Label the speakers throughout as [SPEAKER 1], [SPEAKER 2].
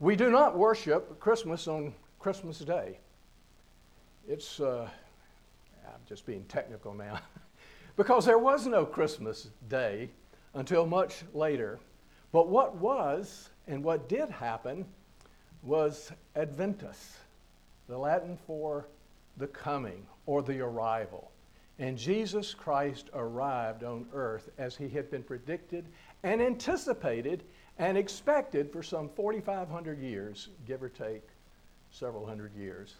[SPEAKER 1] We do not worship Christmas on Christmas Day. It's, uh, I'm just being technical now, because there was no Christmas Day until much later. But what was and what did happen was Adventus, the Latin for the coming or the arrival. And Jesus Christ arrived on earth as he had been predicted and anticipated and expected for some 4,500 years, give or take several hundred years.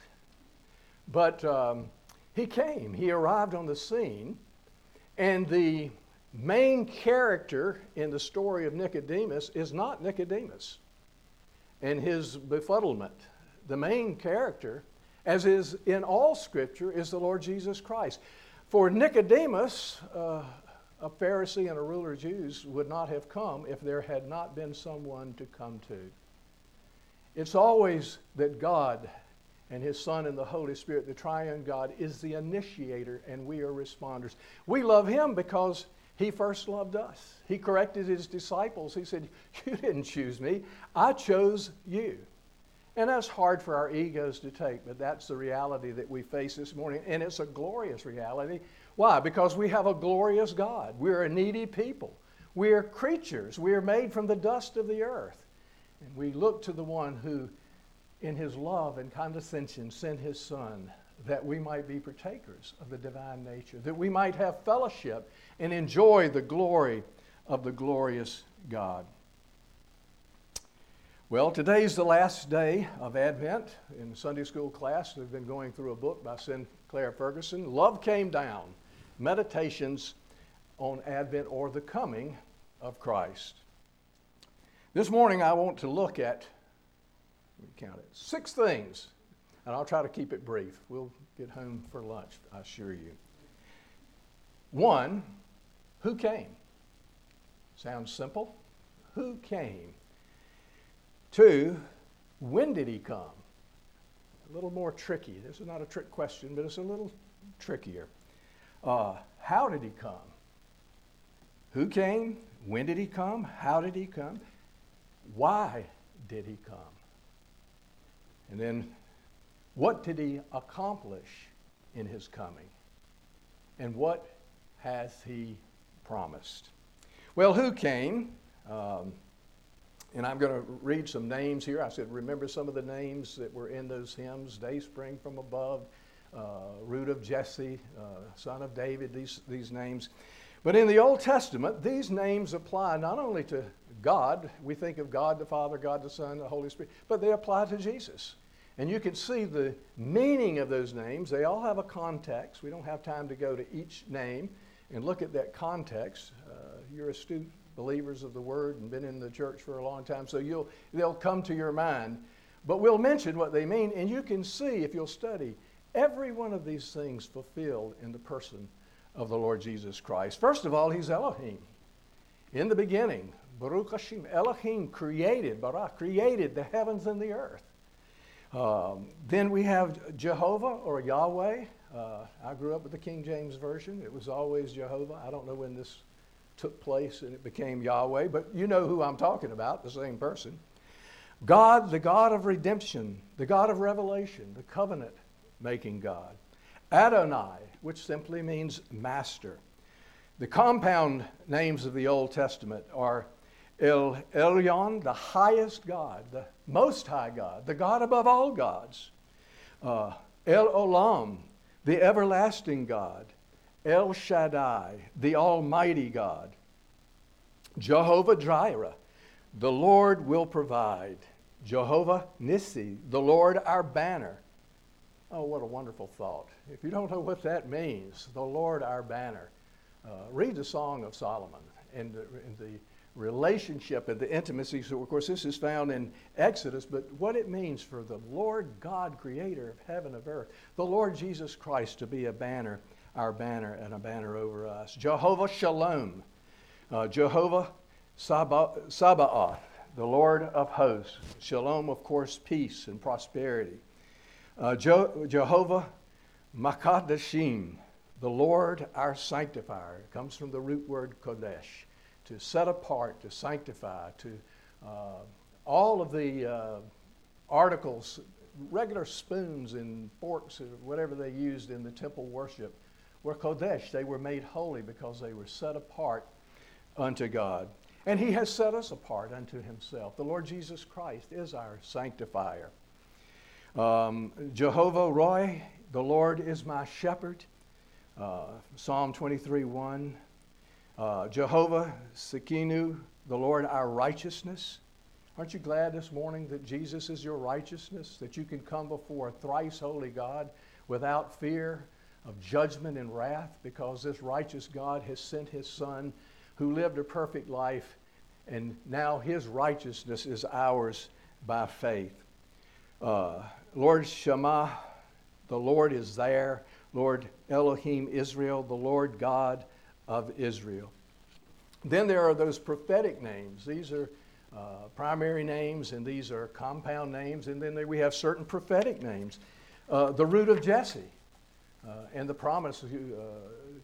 [SPEAKER 1] But um, he came, he arrived on the scene, and the main character in the story of Nicodemus is not Nicodemus and his befuddlement. The main character, as is in all Scripture, is the Lord Jesus Christ. For Nicodemus, uh, a Pharisee and a ruler of Jews would not have come if there had not been someone to come to. It's always that God and His Son and the Holy Spirit, the triune God, is the initiator and we are responders. We love Him because He first loved us. He corrected His disciples. He said, You didn't choose me, I chose you. And that's hard for our egos to take, but that's the reality that we face this morning. And it's a glorious reality why? Because we have a glorious God. We're a needy people. We are creatures. We are made from the dust of the earth. And we look to the one who, in his love and condescension, sent his Son that we might be partakers of the divine nature, that we might have fellowship and enjoy the glory of the glorious God. Well, today's the last day of Advent. In Sunday school class, we've been going through a book by Sinclair Ferguson, Love Came Down meditations on Advent or the coming of Christ. This morning I want to look at, let me count it, six things, and I'll try to keep it brief. We'll get home for lunch, I assure you. One, who came? Sounds simple. Who came? Two, when did he come? A little more tricky. This is not a trick question, but it's a little trickier. Uh, how did he come? Who came? When did he come? How did he come? Why did he come? And then, what did he accomplish in his coming? And what has he promised? Well, who came? Um, and I'm going to read some names here. I said, remember some of the names that were in those hymns Day Spring from Above, root of Jesse, uh, son of David, these, these names. But in the Old Testament, these names apply not only to God, we think of God the Father, God the Son, the Holy Spirit, but they apply to Jesus. And you can see the meaning of those names. They all have a context. We don't have time to go to each name and look at that context. Uh, you're astute believers of the Word and been in the church for a long time, so you'll, they'll come to your mind. But we'll mention what they mean, and you can see if you'll study Every one of these things fulfilled in the person of the Lord Jesus Christ. First of all, he's Elohim. In the beginning, Baruch Hashem, Elohim created, Barak, created the heavens and the earth. Um, then we have Jehovah or Yahweh. Uh, I grew up with the King James Version. It was always Jehovah. I don't know when this took place and it became Yahweh, but you know who I'm talking about, the same person. God, the God of redemption, the God of revelation, the covenant making God. Adonai, which simply means master. The compound names of the Old Testament are El Elyon, the highest God, the most high God, the God above all gods. Uh, El Olam, the everlasting God. El Shaddai, the almighty God. Jehovah Jireh, the Lord will provide. Jehovah Nissi, the Lord our banner. Oh, what a wonderful thought. If you don't know what that means, the Lord our banner, uh, read the Song of Solomon and the, and the relationship and the intimacy. So, of course, this is found in Exodus, but what it means for the Lord God, creator of heaven and earth, the Lord Jesus Christ to be a banner, our banner, and a banner over us. Jehovah Shalom, uh, Jehovah Sabaoth, the Lord of hosts. Shalom, of course, peace and prosperity. Uh, Jehovah Makadashim, the Lord our sanctifier. It comes from the root word Kodesh, to set apart, to sanctify, to uh, all of the uh, articles, regular spoons and forks, or whatever they used in the temple worship, were Kodesh. They were made holy because they were set apart unto God. And He has set us apart unto Himself. The Lord Jesus Christ is our sanctifier. Um, Jehovah Rohi, the Lord is my shepherd. Uh, Psalm 23 1. Uh, Jehovah Tsidkenu, the Lord our righteousness. Aren't you glad this morning that Jesus is your righteousness? That you can come before a thrice holy God without fear of judgment and wrath because this righteous God has sent his Son who lived a perfect life and now his righteousness is ours by faith. Uh, Lord Shammah, the Lord is there. Lord Elohim Israel, the Lord God of Israel. Then there are those prophetic names. These are uh, primary names, and these are compound names. And then we have certain prophetic names. Uh, the root of Jesse, uh, and the promise uh,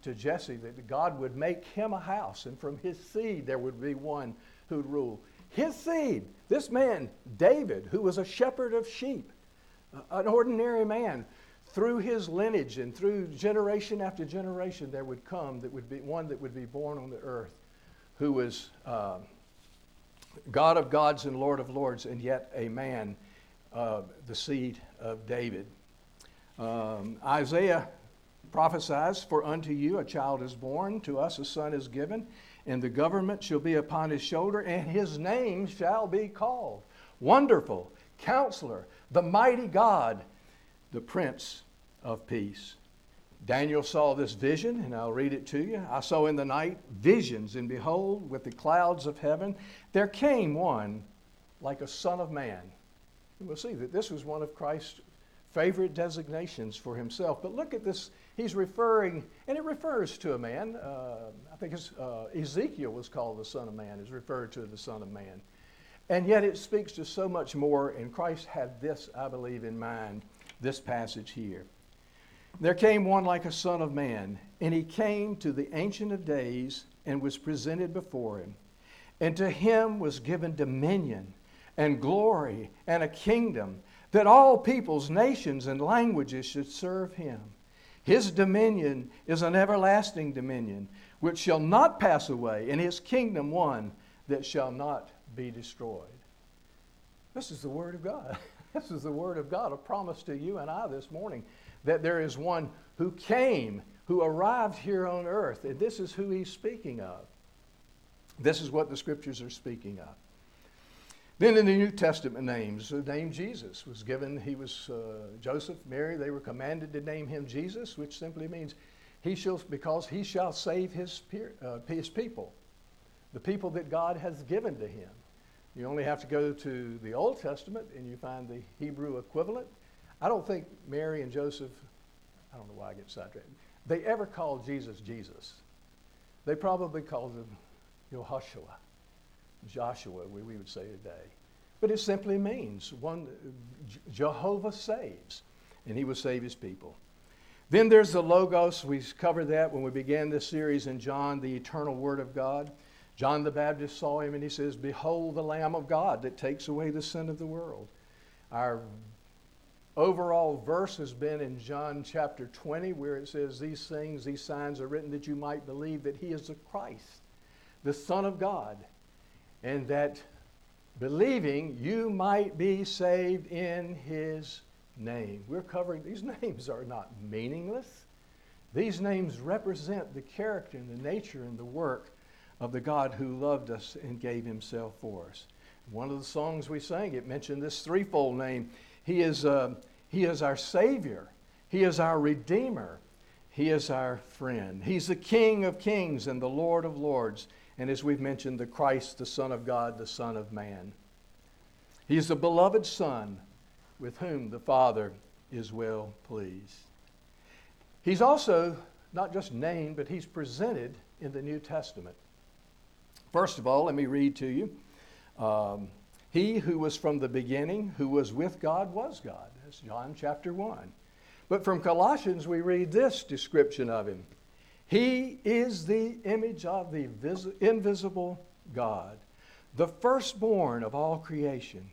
[SPEAKER 1] to Jesse that God would make him a house, and from his seed there would be one who'd rule. His seed, this man, David, who was a shepherd of sheep, an ordinary man, through his lineage and through generation after generation, there would come that would be one that would be born on the earth who was uh, God of gods and Lord of lords, and yet a man, uh, the seed of David. Um, Isaiah prophesies, For unto you a child is born, to us a son is given, and the government shall be upon his shoulder, and his name shall be called Wonderful, Counselor, the Mighty God, the Prince of Peace. Daniel saw this vision, and I'll read it to you. I saw in the night visions, and behold, with the clouds of heaven, there came one like a son of man. And we'll see that this was one of Christ's favorite designations for himself. But look at this. He's referring, and it refers to a man. Uh, I think uh, Ezekiel was called the Son of Man, is referred to as the Son of Man. And yet it speaks to so much more, and Christ had this, I believe, in mind, this passage here. There came one like a son of man, and he came to the Ancient of Days and was presented before him. And to him was given dominion and glory and a kingdom that all peoples, nations, and languages should serve him. His dominion is an everlasting dominion which shall not pass away, and his kingdom one that shall not be destroyed. This is the Word of God. This is the Word of God, a promise to you and I this morning that there is one who came, who arrived here on earth, and this is who he's speaking of. This is what the scriptures are speaking of. Then in the New Testament names, the name Jesus was given. He was uh, Joseph, Mary. They were commanded to name him Jesus, which simply means he shall, because he shall save his, peer, uh, his people, the people that God has given to him. You only have to go to the Old Testament and you find the Hebrew equivalent. I don't think Mary and Joseph, I don't know why I get sidetracked, they ever called Jesus Jesus. They probably called him Yehoshua, Joshua, we, we would say today. But it simply means one, Jehovah saves, and he will save his people. Then there's the Logos. We covered that when we began this series in John, the eternal Word of God. John the Baptist saw him and he says, Behold the Lamb of God that takes away the sin of the world. Our overall verse has been in John chapter 20, where it says, These things, these signs are written that you might believe that he is the Christ, the Son of God, and that believing you might be saved in his name. We're covering, these names are not meaningless. These names represent the character and the nature and the work of the God who loved us and gave himself for us. One of the songs we sang, it mentioned this threefold name he is, uh, he is our Savior. He is our Redeemer. He is our friend. He's the King of kings and the Lord of lords. And as we've mentioned, the Christ, the Son of God, the Son of man. He is the beloved Son with whom the Father is well pleased. He's also not just named, but he's presented in the New Testament. First of all, let me read to you. Um, he who was from the beginning, who was with God, was God. That's John chapter 1. But from Colossians, we read this description of him He is the image of the vis- invisible God, the firstborn of all creation.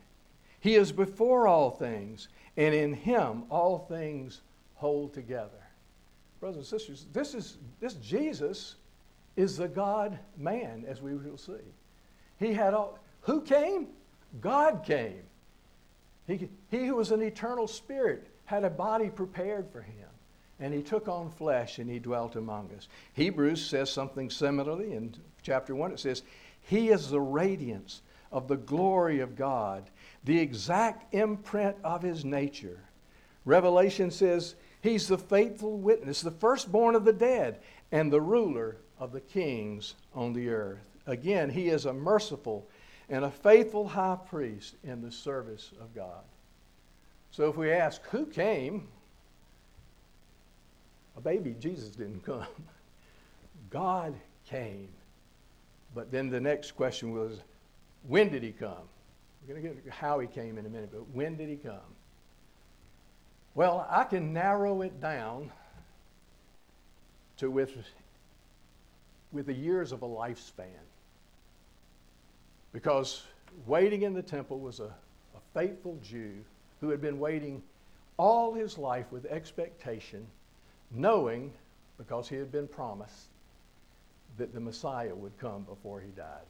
[SPEAKER 1] He is before all things, and in him all things hold together. Brothers and sisters, this is this Jesus is the God man, as we will see. He had all who came? God came. He, he who was an eternal spirit had a body prepared for him. And he took on flesh and he dwelt among us. Hebrews says something similarly in chapter 1. It says, He is the radiance of the glory of God, the exact imprint of his nature. Revelation says, He's the faithful witness, the firstborn of the dead, and the ruler of the kings on the earth. Again, he is a merciful and a faithful high priest in the service of God. So if we ask, who came? A baby Jesus didn't come. God came. But then the next question was, when did he come? We're going to get how he came in a minute, but when did he come? Well, I can narrow it down to with, with the years of a lifespan. Because waiting in the temple was a, a faithful Jew who had been waiting all his life with expectation, knowing, because he had been promised, that the Messiah would come before he died.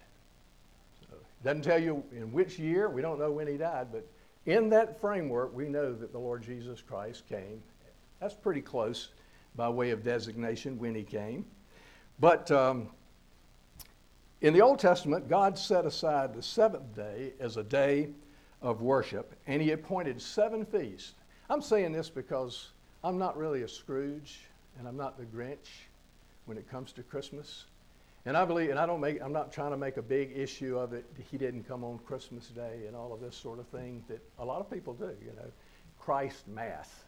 [SPEAKER 1] So, doesn't tell you in which year, we don't know when he died, but in that framework, we know that the Lord Jesus Christ came. That's pretty close by way of designation when he came. But um, in the Old Testament, God set aside the seventh day as a day of worship, and He appointed seven feasts. I'm saying this because I'm not really a Scrooge, and I'm not the Grinch when it comes to Christmas. And I believe, and I don't make, I'm not trying to make a big issue of it. He didn't come on Christmas Day and all of this sort of thing that a lot of people do, you know, Christ math.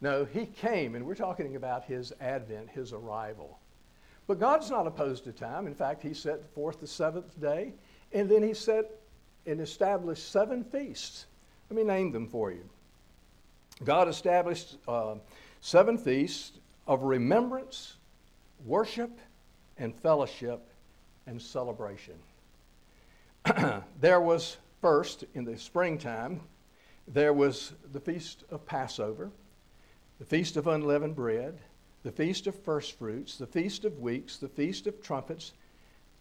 [SPEAKER 1] No, he came, and we're talking about his advent, his arrival. But God's not opposed to time. In fact, He set forth the seventh day, and then He set and established seven feasts. Let me name them for you. God established uh, seven feasts of remembrance, worship, and fellowship and celebration. there was first in the springtime, there was the feast of Passover, the feast of unleavened bread, the Feast of First Fruits, the Feast of Weeks, the Feast of Trumpets,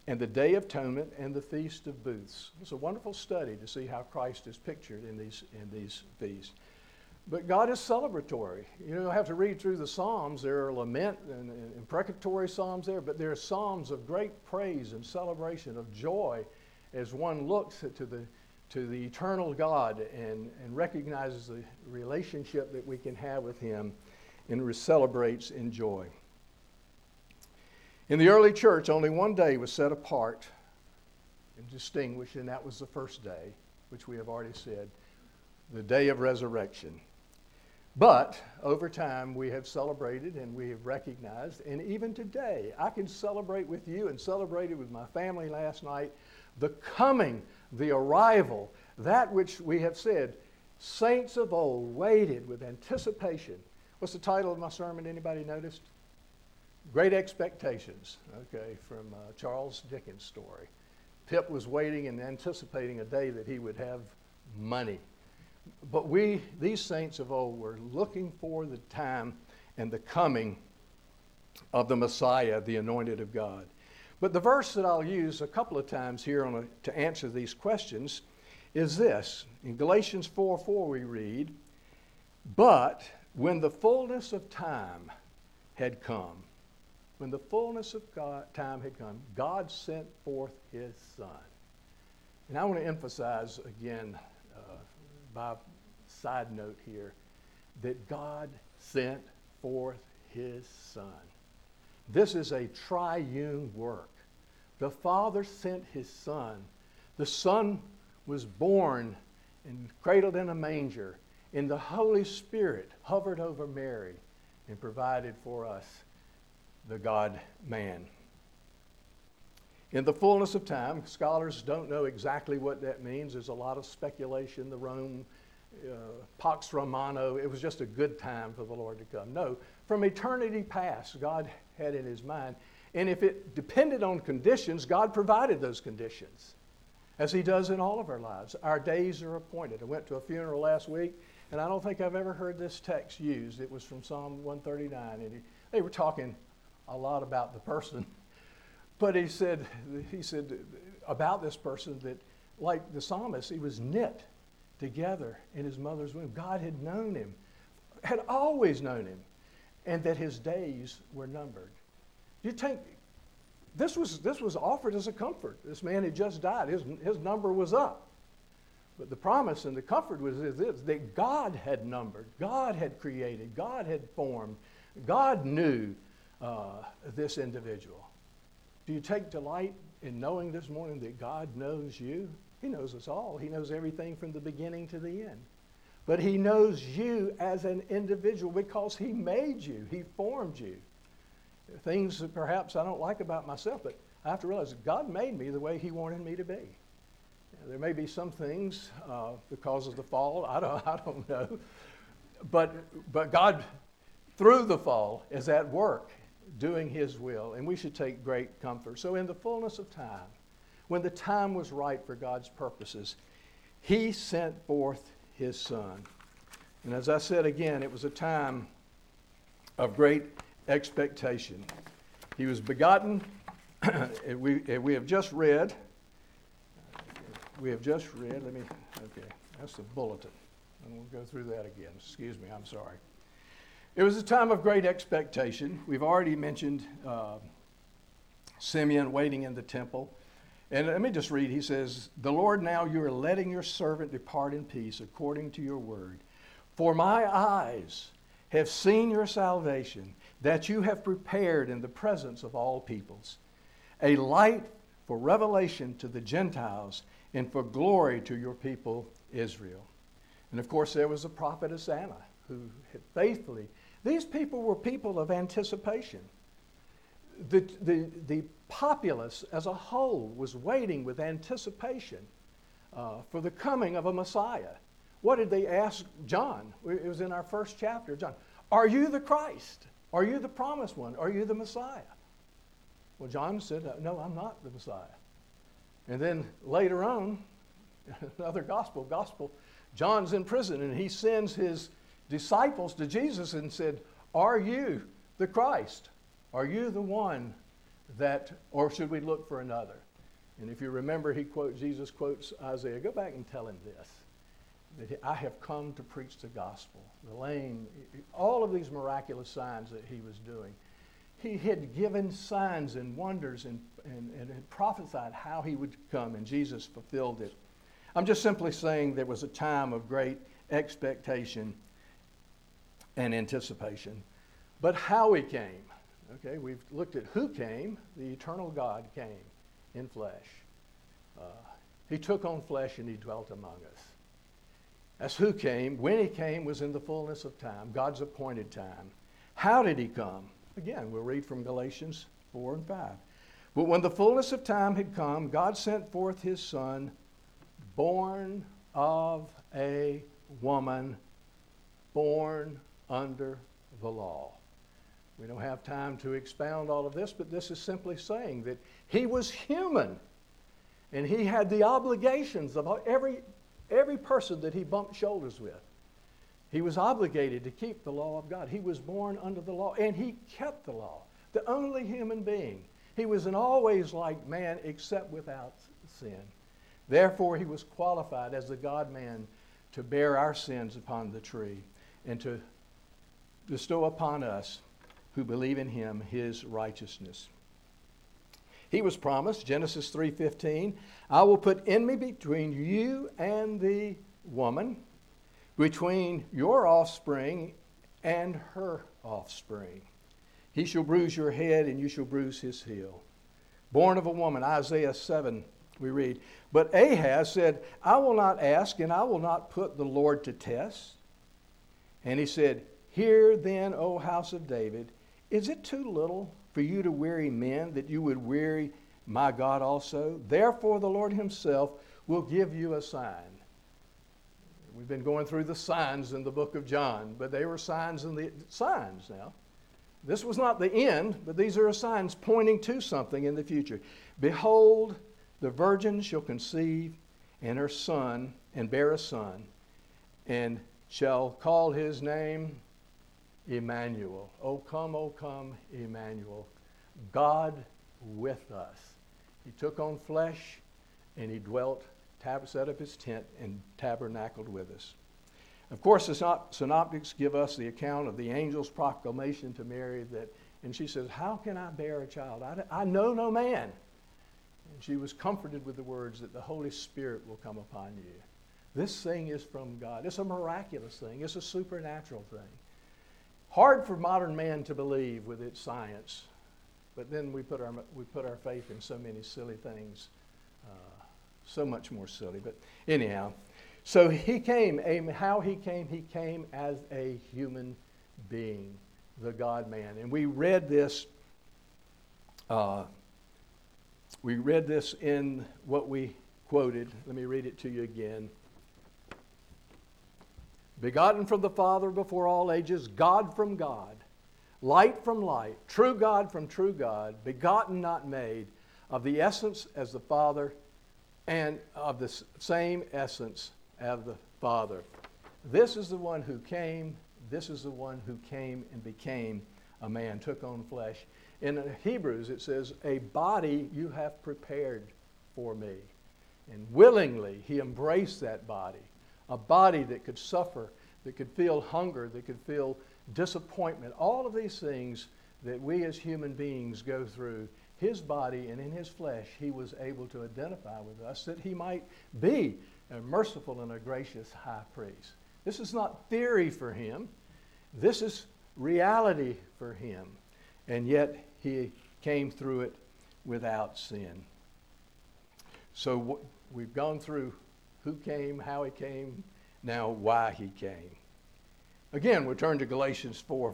[SPEAKER 1] and the Day of Atonement, and the Feast of Booths. It's a wonderful study to see how Christ is pictured in these, in these feasts. But God is celebratory. You don't have to read through the Psalms. There are lament and, and imprecatory Psalms there, but there are Psalms of great praise and celebration, of joy, as one looks to the, to the eternal God and, and recognizes the relationship that we can have with Him and celebrates in joy. In the early church, only one day was set apart and distinguished, and that was the first day, which we have already said, the day of resurrection. But over time, we have celebrated and we have recognized, and even today, I can celebrate with you and celebrated with my family last night the coming, the arrival, that which we have said, saints of old waited with anticipation What's the title of my sermon? Anybody noticed? Great Expectations, okay, from uh, Charles Dickens' story. Pip was waiting and anticipating a day that he would have money. But we, these saints of old, were looking for the time and the coming of the Messiah, the anointed of God. But the verse that I'll use a couple of times here a, to answer these questions is this. In Galatians 4 4, we read, But when the fullness of time had come, when the fullness of God, time had come, God sent forth his son. And I want to emphasize again, uh, by side note here, that God sent forth his son. This is a triune work. The Father sent his son. The Son was born and cradled in a manger and the Holy Spirit hovered over Mary and provided for us the God man. In the fullness of time, scholars don't know exactly what that means. There's a lot of speculation. The Rome, uh, Pax Romana, it was just a good time for the Lord to come. No, from eternity past, God had in his mind. And if it depended on conditions, God provided those conditions. as He does in all of our lives. Our days are appointed. I went to a funeral last week, and I don't think I've ever heard this text used. It was from Psalm 139, and he, they were talking a lot about the person. But he said, he said about this person that, like the psalmist, he was knit together in his mother's womb. God had known him, had always known him, and that his days were numbered. You take this was this was offered as a comfort. This man had just died. His, his number was up. But the promise and the comfort was this that God had numbered, God had created, God had formed, God knew uh, this individual. Do you take delight in knowing this morning that God knows you? He knows us all. He knows everything from the beginning to the end. But He knows you as an individual because He made you, He formed you. Things that perhaps I don't like about myself, but I have to realize God made me the way He wanted me to be. There may be some things uh, because of the fall, I don't, I don't know. But, but God, through the fall, is at work doing His will, and we should take great comfort. So, in the fullness of time, when the time was right for God's purposes, He sent forth His Son. And as I said again, it was a time of great expectation. He was begotten, we, we have just read, we have just read, let me, okay, that's the bulletin. And we'll go through that again. Excuse me, I'm sorry. It was a time of great expectation. We've already mentioned uh, Simeon waiting in the temple. And let me just read. He says, The Lord, now you are letting your servant depart in peace according to your word. For my eyes have seen your salvation, that you have prepared in the presence of all peoples, a light for revelation to the Gentiles and for glory to your people Israel. And of course, there was the prophetess Anna, who faithfully these people were people of anticipation. The, the, the populace as a whole was waiting with anticipation uh, for the coming of a Messiah. What did they ask John? It was in our first chapter. John, are you the Christ? Are you the promised one? Are you the Messiah? Well, John said, No, I'm not the Messiah. And then later on, another gospel, gospel, John's in prison and he sends his disciples to Jesus and said, Are you the Christ? Are you the one that, or should we look for another? And if you remember, he quote, Jesus quotes Isaiah. Go back and tell him this that I have come to preach the gospel. The lame, all of these miraculous signs that he was doing. He had given signs and wonders and, and, and had prophesied how he would come, and Jesus fulfilled it. I'm just simply saying there was a time of great expectation and anticipation. But how he came, okay, we've looked at who came. The eternal God came in flesh. Uh, he took on flesh and he dwelt among us. That's who came. When he came was in the fullness of time, God's appointed time. How did he come? Again, we'll read from Galatians 4 and 5. But when the fullness of time had come, God sent forth his Son, born of a woman, born under the law. We don't have time to expound all of this, but this is simply saying that he was human and he had the obligations of every, every person that he bumped shoulders with. He was obligated to keep the law of God. He was born under the law and he kept the law, the only human being. He was an always like man except without sin. Therefore, he was qualified as the God man to bear our sins upon the tree and to bestow upon us who believe in him his righteousness. He was promised, Genesis 3:15, I will put enemy between you and the woman, between your offspring and her offspring. He shall bruise your head and you shall bruise his heel. Born of a woman, Isaiah 7, we read, But Ahaz said, I will not ask and I will not put the Lord to test. And he said, Hear then, O house of David, is it too little for you to weary men that you would weary my God also? Therefore, the Lord Himself will give you a sign. We've been going through the signs in the book of John, but they were signs in the signs now. This was not the end, but these are signs pointing to something in the future. Behold, The virgin shall conceive and her son and bear a son, and shall call his name Emmanuel. Oh, come, oh, come, Emmanuel. God with us. He took on flesh and he dwelt, tab- set up his tent, and tabernacled with us. Of course, the synoptics give us the account of the angel's proclamation to Mary that, and she says, How can I bear a child? I, I know no man. And she was comforted with the words that the Holy Spirit will come upon you. This thing is from God. It's a miraculous thing, it's a supernatural thing. Hard for modern man to believe with its science, but then we put our, we put our faith in so many silly things, so much more silly. But anyhow, so he came, how he came, he came as a human being, the God man. And we read this, uh, we read this in what we quoted. Let me read it to you again. Begotten from the Father before all ages, God from God, light from light, true God from true God, begotten, not made, of the essence as the Father, and of the same essence of the Father. This is the one who came, this is the one who came and became a man, took on flesh. In Hebrews, it says, A body you have prepared for me. And willingly, he embraced that body. A body that could suffer, that could feel hunger, that could feel disappointment. All of these things that we as human beings go through, his body and in his flesh, he was able to identify with us that he might be a merciful and a gracious high priest. This is not theory for him, this is reality for him. And yet he came through it without sin. So we've gone through who came, how he came, now why he came. Again, we turn to Galatians 4.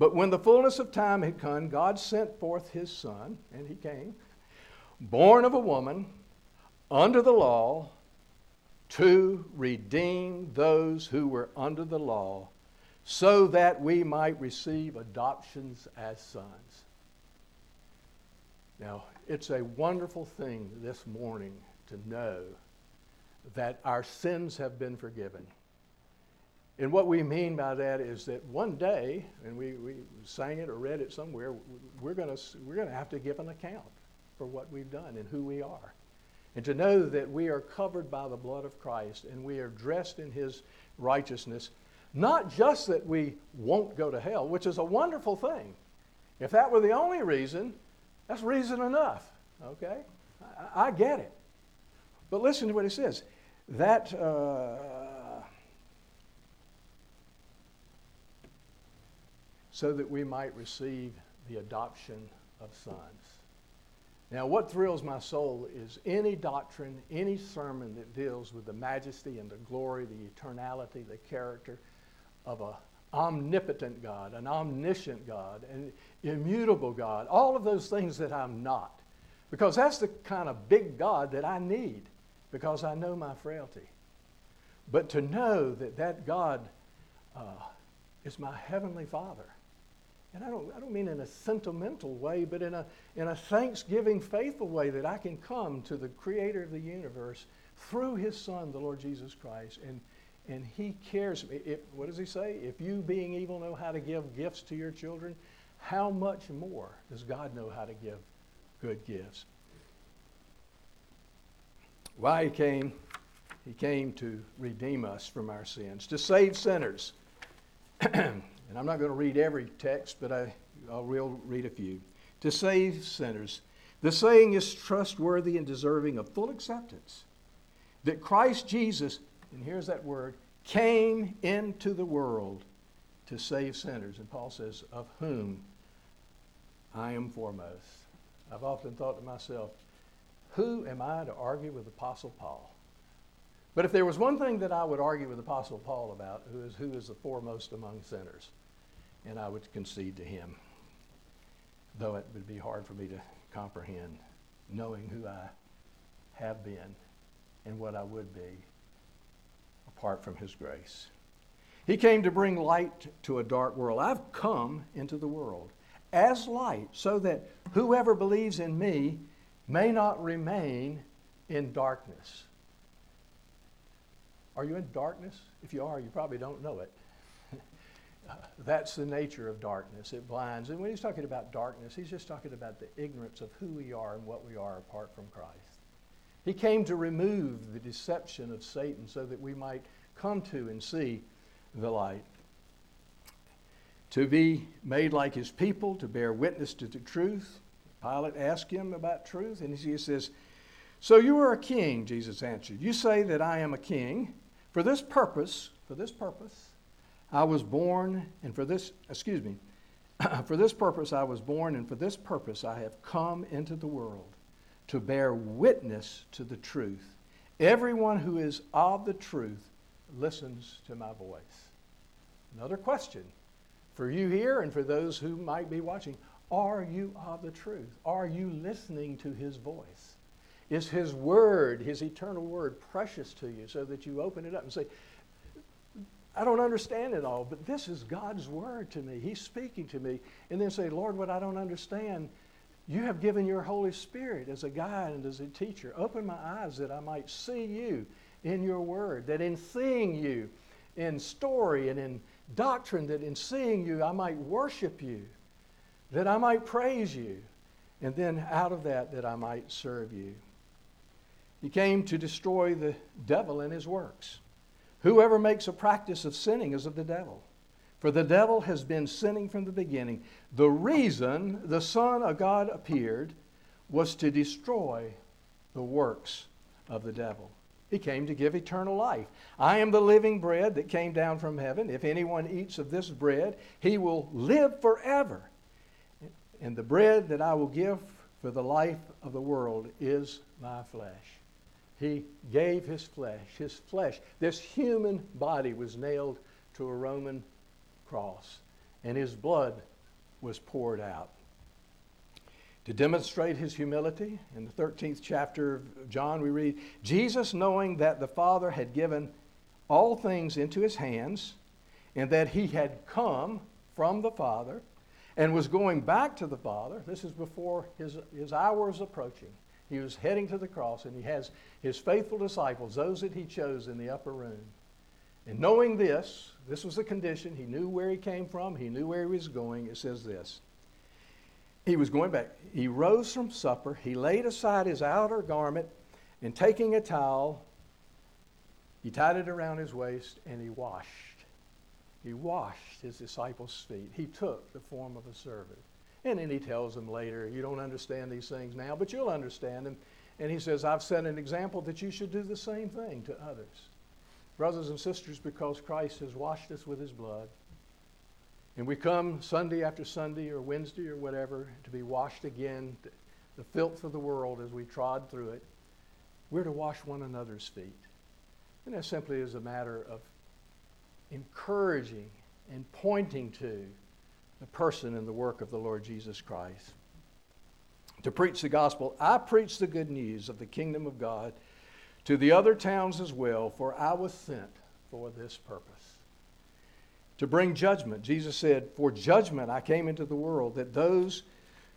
[SPEAKER 1] But when the fullness of time had come, God sent forth his son, and he came, born of a woman, under the law, to redeem those who were under the law, so that we might receive adoptions as sons. Now, it's a wonderful thing this morning to know that our sins have been forgiven. And what we mean by that is that one day, and we, we sang it or read it somewhere, we're going we're going to have to give an account for what we've done and who we are. And to know that we are covered by the blood of Christ and we are dressed in his righteousness, not just that we won't go to hell, which is a wonderful thing. If that were the only reason, that's reason enough, okay? I, I get it. But listen to what he says. That, uh, so that we might receive the adoption of sons. Now, what thrills my soul is any doctrine, any sermon that deals with the majesty and the glory, the eternality, the character of an omnipotent God, an omniscient God, an immutable God, all of those things that I'm not. Because that's the kind of big God that I need, because I know my frailty. But to know that that God uh, is my heavenly Father and I don't, I don't mean in a sentimental way, but in a, in a thanksgiving, faithful way that I can come to the creator of the universe through his son, the Lord Jesus Christ. And, and he cares. If, what does he say? If you, being evil, know how to give gifts to your children, how much more does God know how to give good gifts? Why he came? He came to redeem us from our sins, to save sinners. And I'm not going to read every text, but I, I will read a few. To save sinners. The saying is trustworthy and deserving of full acceptance that Christ Jesus, and here's that word, came into the world to save sinners. And Paul says, Of whom I am foremost. I've often thought to myself, who am I to argue with Apostle Paul? But if there was one thing that I would argue with Apostle Paul about, who is, who is the foremost among sinners? and I would concede to him, though it would be hard for me to comprehend, knowing who I have been and what I would be apart from his grace. He came to bring light to a dark world. I've come into the world as light so that whoever believes in me may not remain in darkness. Are you in darkness? If you are, you probably don't know it. That's the nature of darkness. It blinds. And when he's talking about darkness, he's just talking about the ignorance of who we are and what we are apart from Christ. He came to remove the deception of Satan so that we might come to and see the light. To be made like his people, to bear witness to the truth. Pilate asked him about truth, and he says, So you are a king, Jesus answered. You say that I am a king. For this purpose, for this purpose, I was born, and for this, excuse me, for this purpose I was born, and for this purpose I have come into the world to bear witness to the truth. Everyone who is of the truth listens to my voice. Another question for you here and for those who might be watching Are you of the truth? Are you listening to his voice? Is his word, his eternal word, precious to you so that you open it up and say, I don't understand it all, but this is God's word to me. He's speaking to me. And then say, Lord, what I don't understand, you have given your Holy Spirit as a guide and as a teacher. Open my eyes that I might see you in your word, that in seeing you in story and in doctrine, that in seeing you I might worship you, that I might praise you, and then out of that, that I might serve you. He came to destroy the devil and his works. Whoever makes a practice of sinning is of the devil. For the devil has been sinning from the beginning. The reason the Son of God appeared was to destroy the works of the devil. He came to give eternal life. I am the living bread that came down from heaven. If anyone eats of this bread, he will live forever. And the bread that I will give for the life of the world is my flesh. He gave his flesh. His flesh, this human body, was nailed to a Roman cross, and his blood was poured out. To demonstrate his humility, in the 13th chapter of John, we read Jesus, knowing that the Father had given all things into his hands, and that he had come from the Father and was going back to the Father, this is before his, his hour was approaching. He was heading to the cross, and he has his faithful disciples, those that he chose in the upper room. And knowing this, this was the condition. He knew where he came from, he knew where he was going. It says this. He was going back. He rose from supper. He laid aside his outer garment, and taking a towel, he tied it around his waist, and he washed. He washed his disciples' feet. He took the form of a servant. And then he tells them later, You don't understand these things now, but you'll understand them. And he says, I've set an example that you should do the same thing to others. Brothers and sisters, because Christ has washed us with his blood, and we come Sunday after Sunday or Wednesday or whatever to be washed again, the filth of the world as we trod through it, we're to wash one another's feet. And that simply is a matter of encouraging and pointing to the person and the work of the Lord Jesus Christ. To preach the gospel, I preach the good news of the kingdom of God to the other towns as well, for I was sent for this purpose. To bring judgment. Jesus said, For judgment I came into the world, that those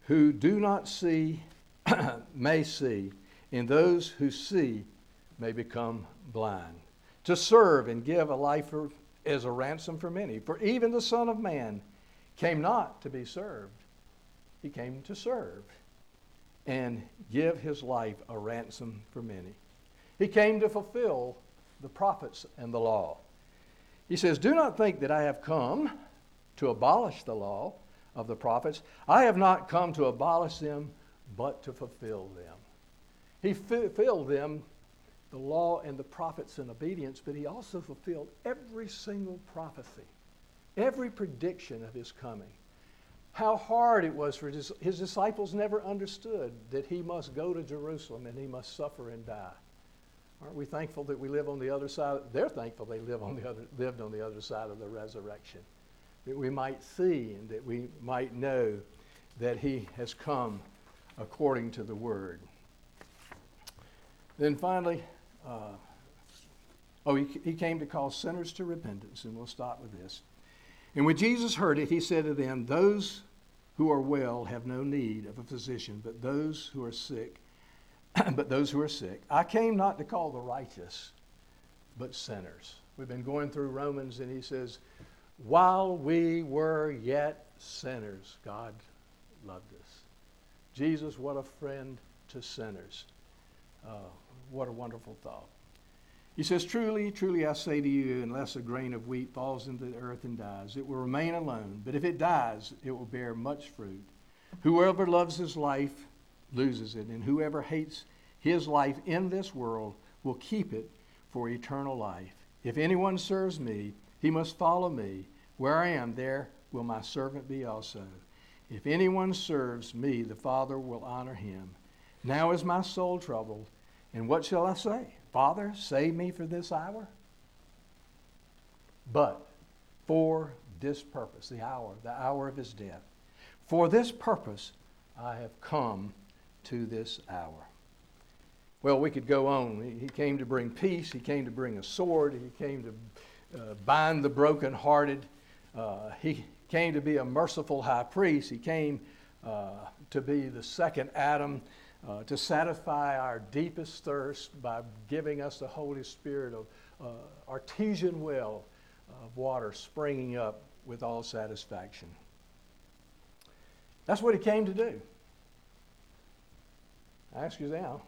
[SPEAKER 1] who do not see may see, and those who see may become blind. To serve and give a life for, as a ransom for many. For even the Son of Man came not to be served, he came to serve and give his life a ransom for many. He came to fulfill the prophets and the law. He says, Do not think that I have come to abolish the law of the prophets. I have not come to abolish them, but to fulfill them. He fulfilled them, the law and the prophets in obedience, but he also fulfilled every single prophecy every prediction of his coming. How hard it was for his, his disciples never understood that he must go to Jerusalem and he must suffer and die. Aren't we thankful that we live on the other side? They're thankful they live on the other, lived on the other side of the resurrection. That we might see and that we might know that he has come according to the word. Then finally, uh, oh, he, he came to call sinners to repentance, and we'll stop with this. And when Jesus heard it, he said to them, Those who are well have no need of a physician, but those who are sick. but those who are sick. I came not to call the righteous, but sinners. We've been going through Romans, and he says, While we were yet sinners, God loved us. Jesus, what a friend to sinners. Uh, what a wonderful thought. He says, Truly, truly, I say to you, unless a grain of wheat falls into the earth and dies, it will remain alone. But if it dies, it will bear much fruit. Whoever loves his life loses it, and whoever hates his life in this world will keep it for eternal life. If anyone serves me, he must follow me. Where I am, there will my servant be also. If anyone serves me, the Father will honor him. Now is my soul troubled, and what shall I say? Father, save me for this hour? But for this purpose, the hour, the hour of his death, for this purpose I have come to this hour. Well, we could go on. He came to bring peace. He came to bring a sword. He came to uh, bind the brokenhearted. Uh, he came to be a merciful high priest. He came uh, to be the second Adam uh, to satisfy our deepest thirst by giving us the Holy Spirit of uh, artesian well of water springing up with all satisfaction. That's what he came to do. I ask you now,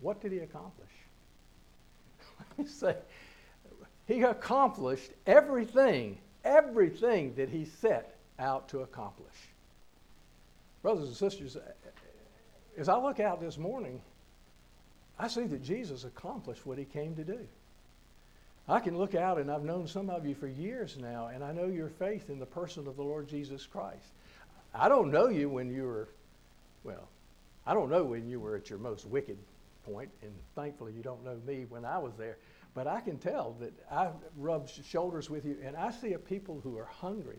[SPEAKER 1] what did he accomplish? Let me say, he accomplished everything, everything that he set out to accomplish. Brothers and sisters, as I look out this morning, I see that Jesus accomplished what he came to do. I can look out, and I've known some of you for years now, and I know your faith in the person of the Lord Jesus Christ. I don't know you when you were, well, I don't know when you were at your most wicked point, and thankfully you don't know me when I was there. But I can tell that I rub shoulders with you, and I see a people who are hungry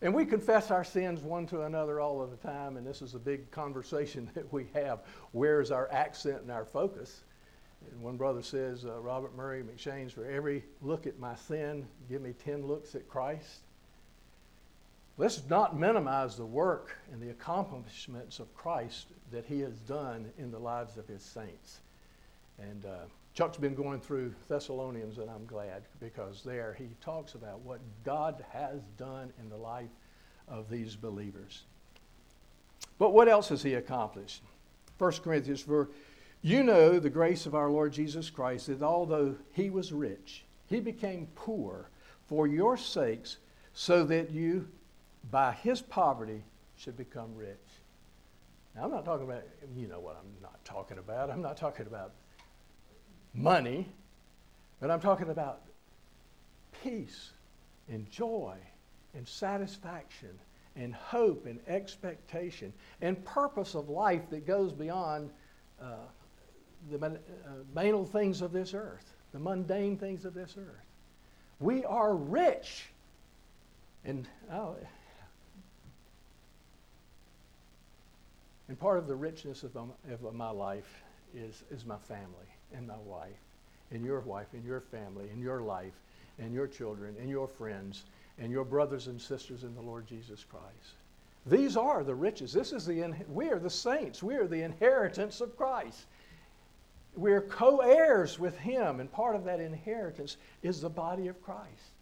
[SPEAKER 1] and we confess our sins one to another all of the time, and this is a big conversation that we have. Where's our accent and our focus? And one brother says, uh, Robert Murray M'Cheyne's, for every look at my sin, give me 10 looks at Christ. Let's not minimize the work and the accomplishments of Christ that he has done in the lives of his saints. And uh, Chuck's been going through Thessalonians, and I'm glad because there he talks about what God has done in the life of these believers. But what else has he accomplished? 1 Corinthians, for you know the grace of our Lord Jesus Christ, that although he was rich, he became poor for your sakes, so that you, by his poverty, should become rich. Now, I'm not talking about, you know what I'm not talking about. I'm not talking about money, but I'm talking about peace and joy and satisfaction and hope and expectation and purpose of life that goes beyond uh, the uh, banal things of this earth, the mundane things of this earth. We are rich. And, oh, and part of the richness of, of my life is, is my family and my wife, and your wife, and your family, and your life, and your children, and your friends, and your brothers and sisters in the Lord Jesus Christ. These are the riches. This is the we are the saints. We are the inheritance of Christ. We're co-heirs with Him, and part of that inheritance is the body of Christ.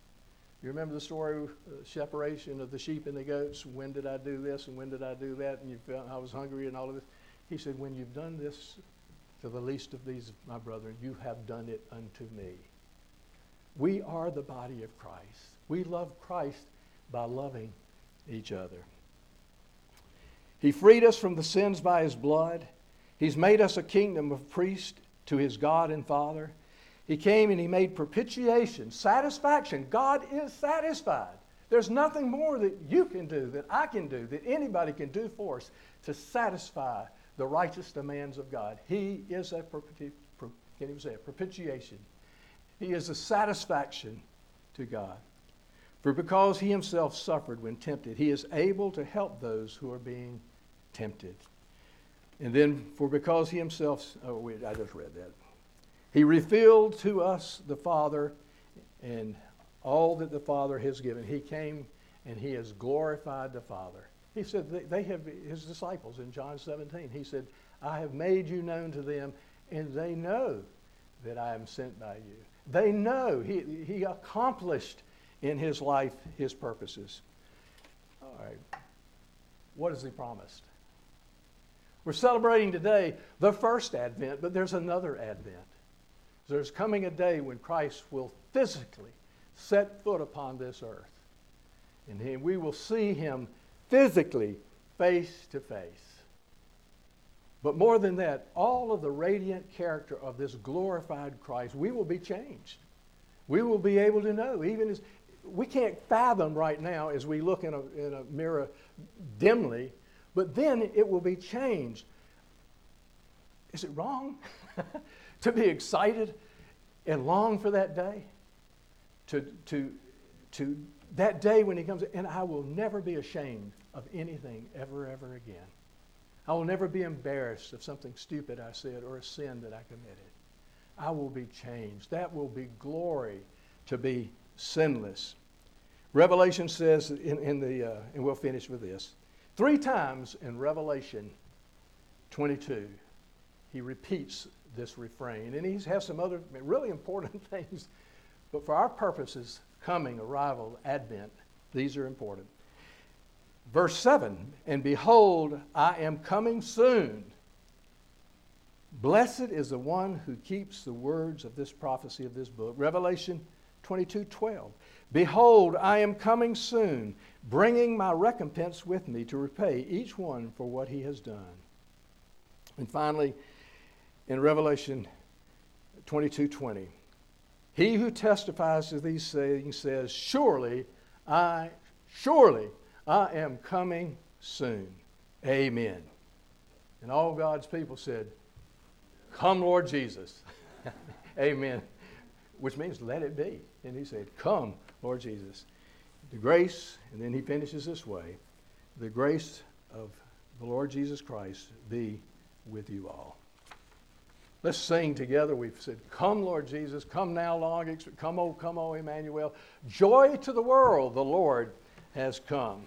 [SPEAKER 1] You remember the story of separation of the sheep and the goats? When did I do this and when did I do that? And you felt I was hungry and all of this. He said, When you've done this to the least of these, my brethren, you have done it unto me. We are the body of Christ. We love Christ by loving each other. He freed us from the sins by his blood. He's made us a kingdom of priests to his God and Father. He came and he made propitiation, satisfaction. God is satisfied. There's nothing more that you can do, that I can do, that anybody can do for us to satisfy the righteous demands of God. He is a can't even say it, propitiation. He is a satisfaction to God. For because he himself suffered when tempted, he is able to help those who are being tempted. And then, for because he himself, oh, wait, I just read that. He revealed to us the Father and all that the Father has given. He came and he has glorified the Father. He said they have his disciples in John 17. He said, I have made you known to them, and they know that I am sent by you. They know he, he accomplished in his life his purposes. All right. What has he promised? We're celebrating today the first Advent, but there's another Advent. There's coming a day when Christ will physically set foot upon this earth. And we will see him physically face to face. But more than that, all of the radiant character of this glorified Christ, we will be changed. We will be able to know, even as we can't fathom right now as we look in a, in a mirror dimly, but then it will be changed. Is it wrong to be excited and long for that day? To, to, to that day when he comes, and I will never be ashamed of anything ever, ever again. I will never be embarrassed of something stupid I said or a sin that I committed. I will be changed. That will be glory to be sinless. Revelation says in, in the, uh, and we'll finish with this. Three times in Revelation 22, he repeats this refrain. And he has some other really important things, but for our purposes, coming, arrival, advent, these are important. Verse 7 And behold, I am coming soon. Blessed is the one who keeps the words of this prophecy of this book. Revelation 22 12. Behold, I am coming soon, bringing my recompense with me to repay each one for what he has done. And finally, in Revelation 22 20, he who testifies to these things says, Surely I, surely I am coming soon. Amen. And all God's people said, Come, Lord Jesus. Amen. Which means let it be. And he said, Come, Lord Jesus. The grace, and then he finishes this way the grace of the Lord Jesus Christ be with you all. Let's sing together. We've said, Come, Lord Jesus, come now, long, come, oh, come, oh, Emmanuel. Joy to the world, the Lord has come.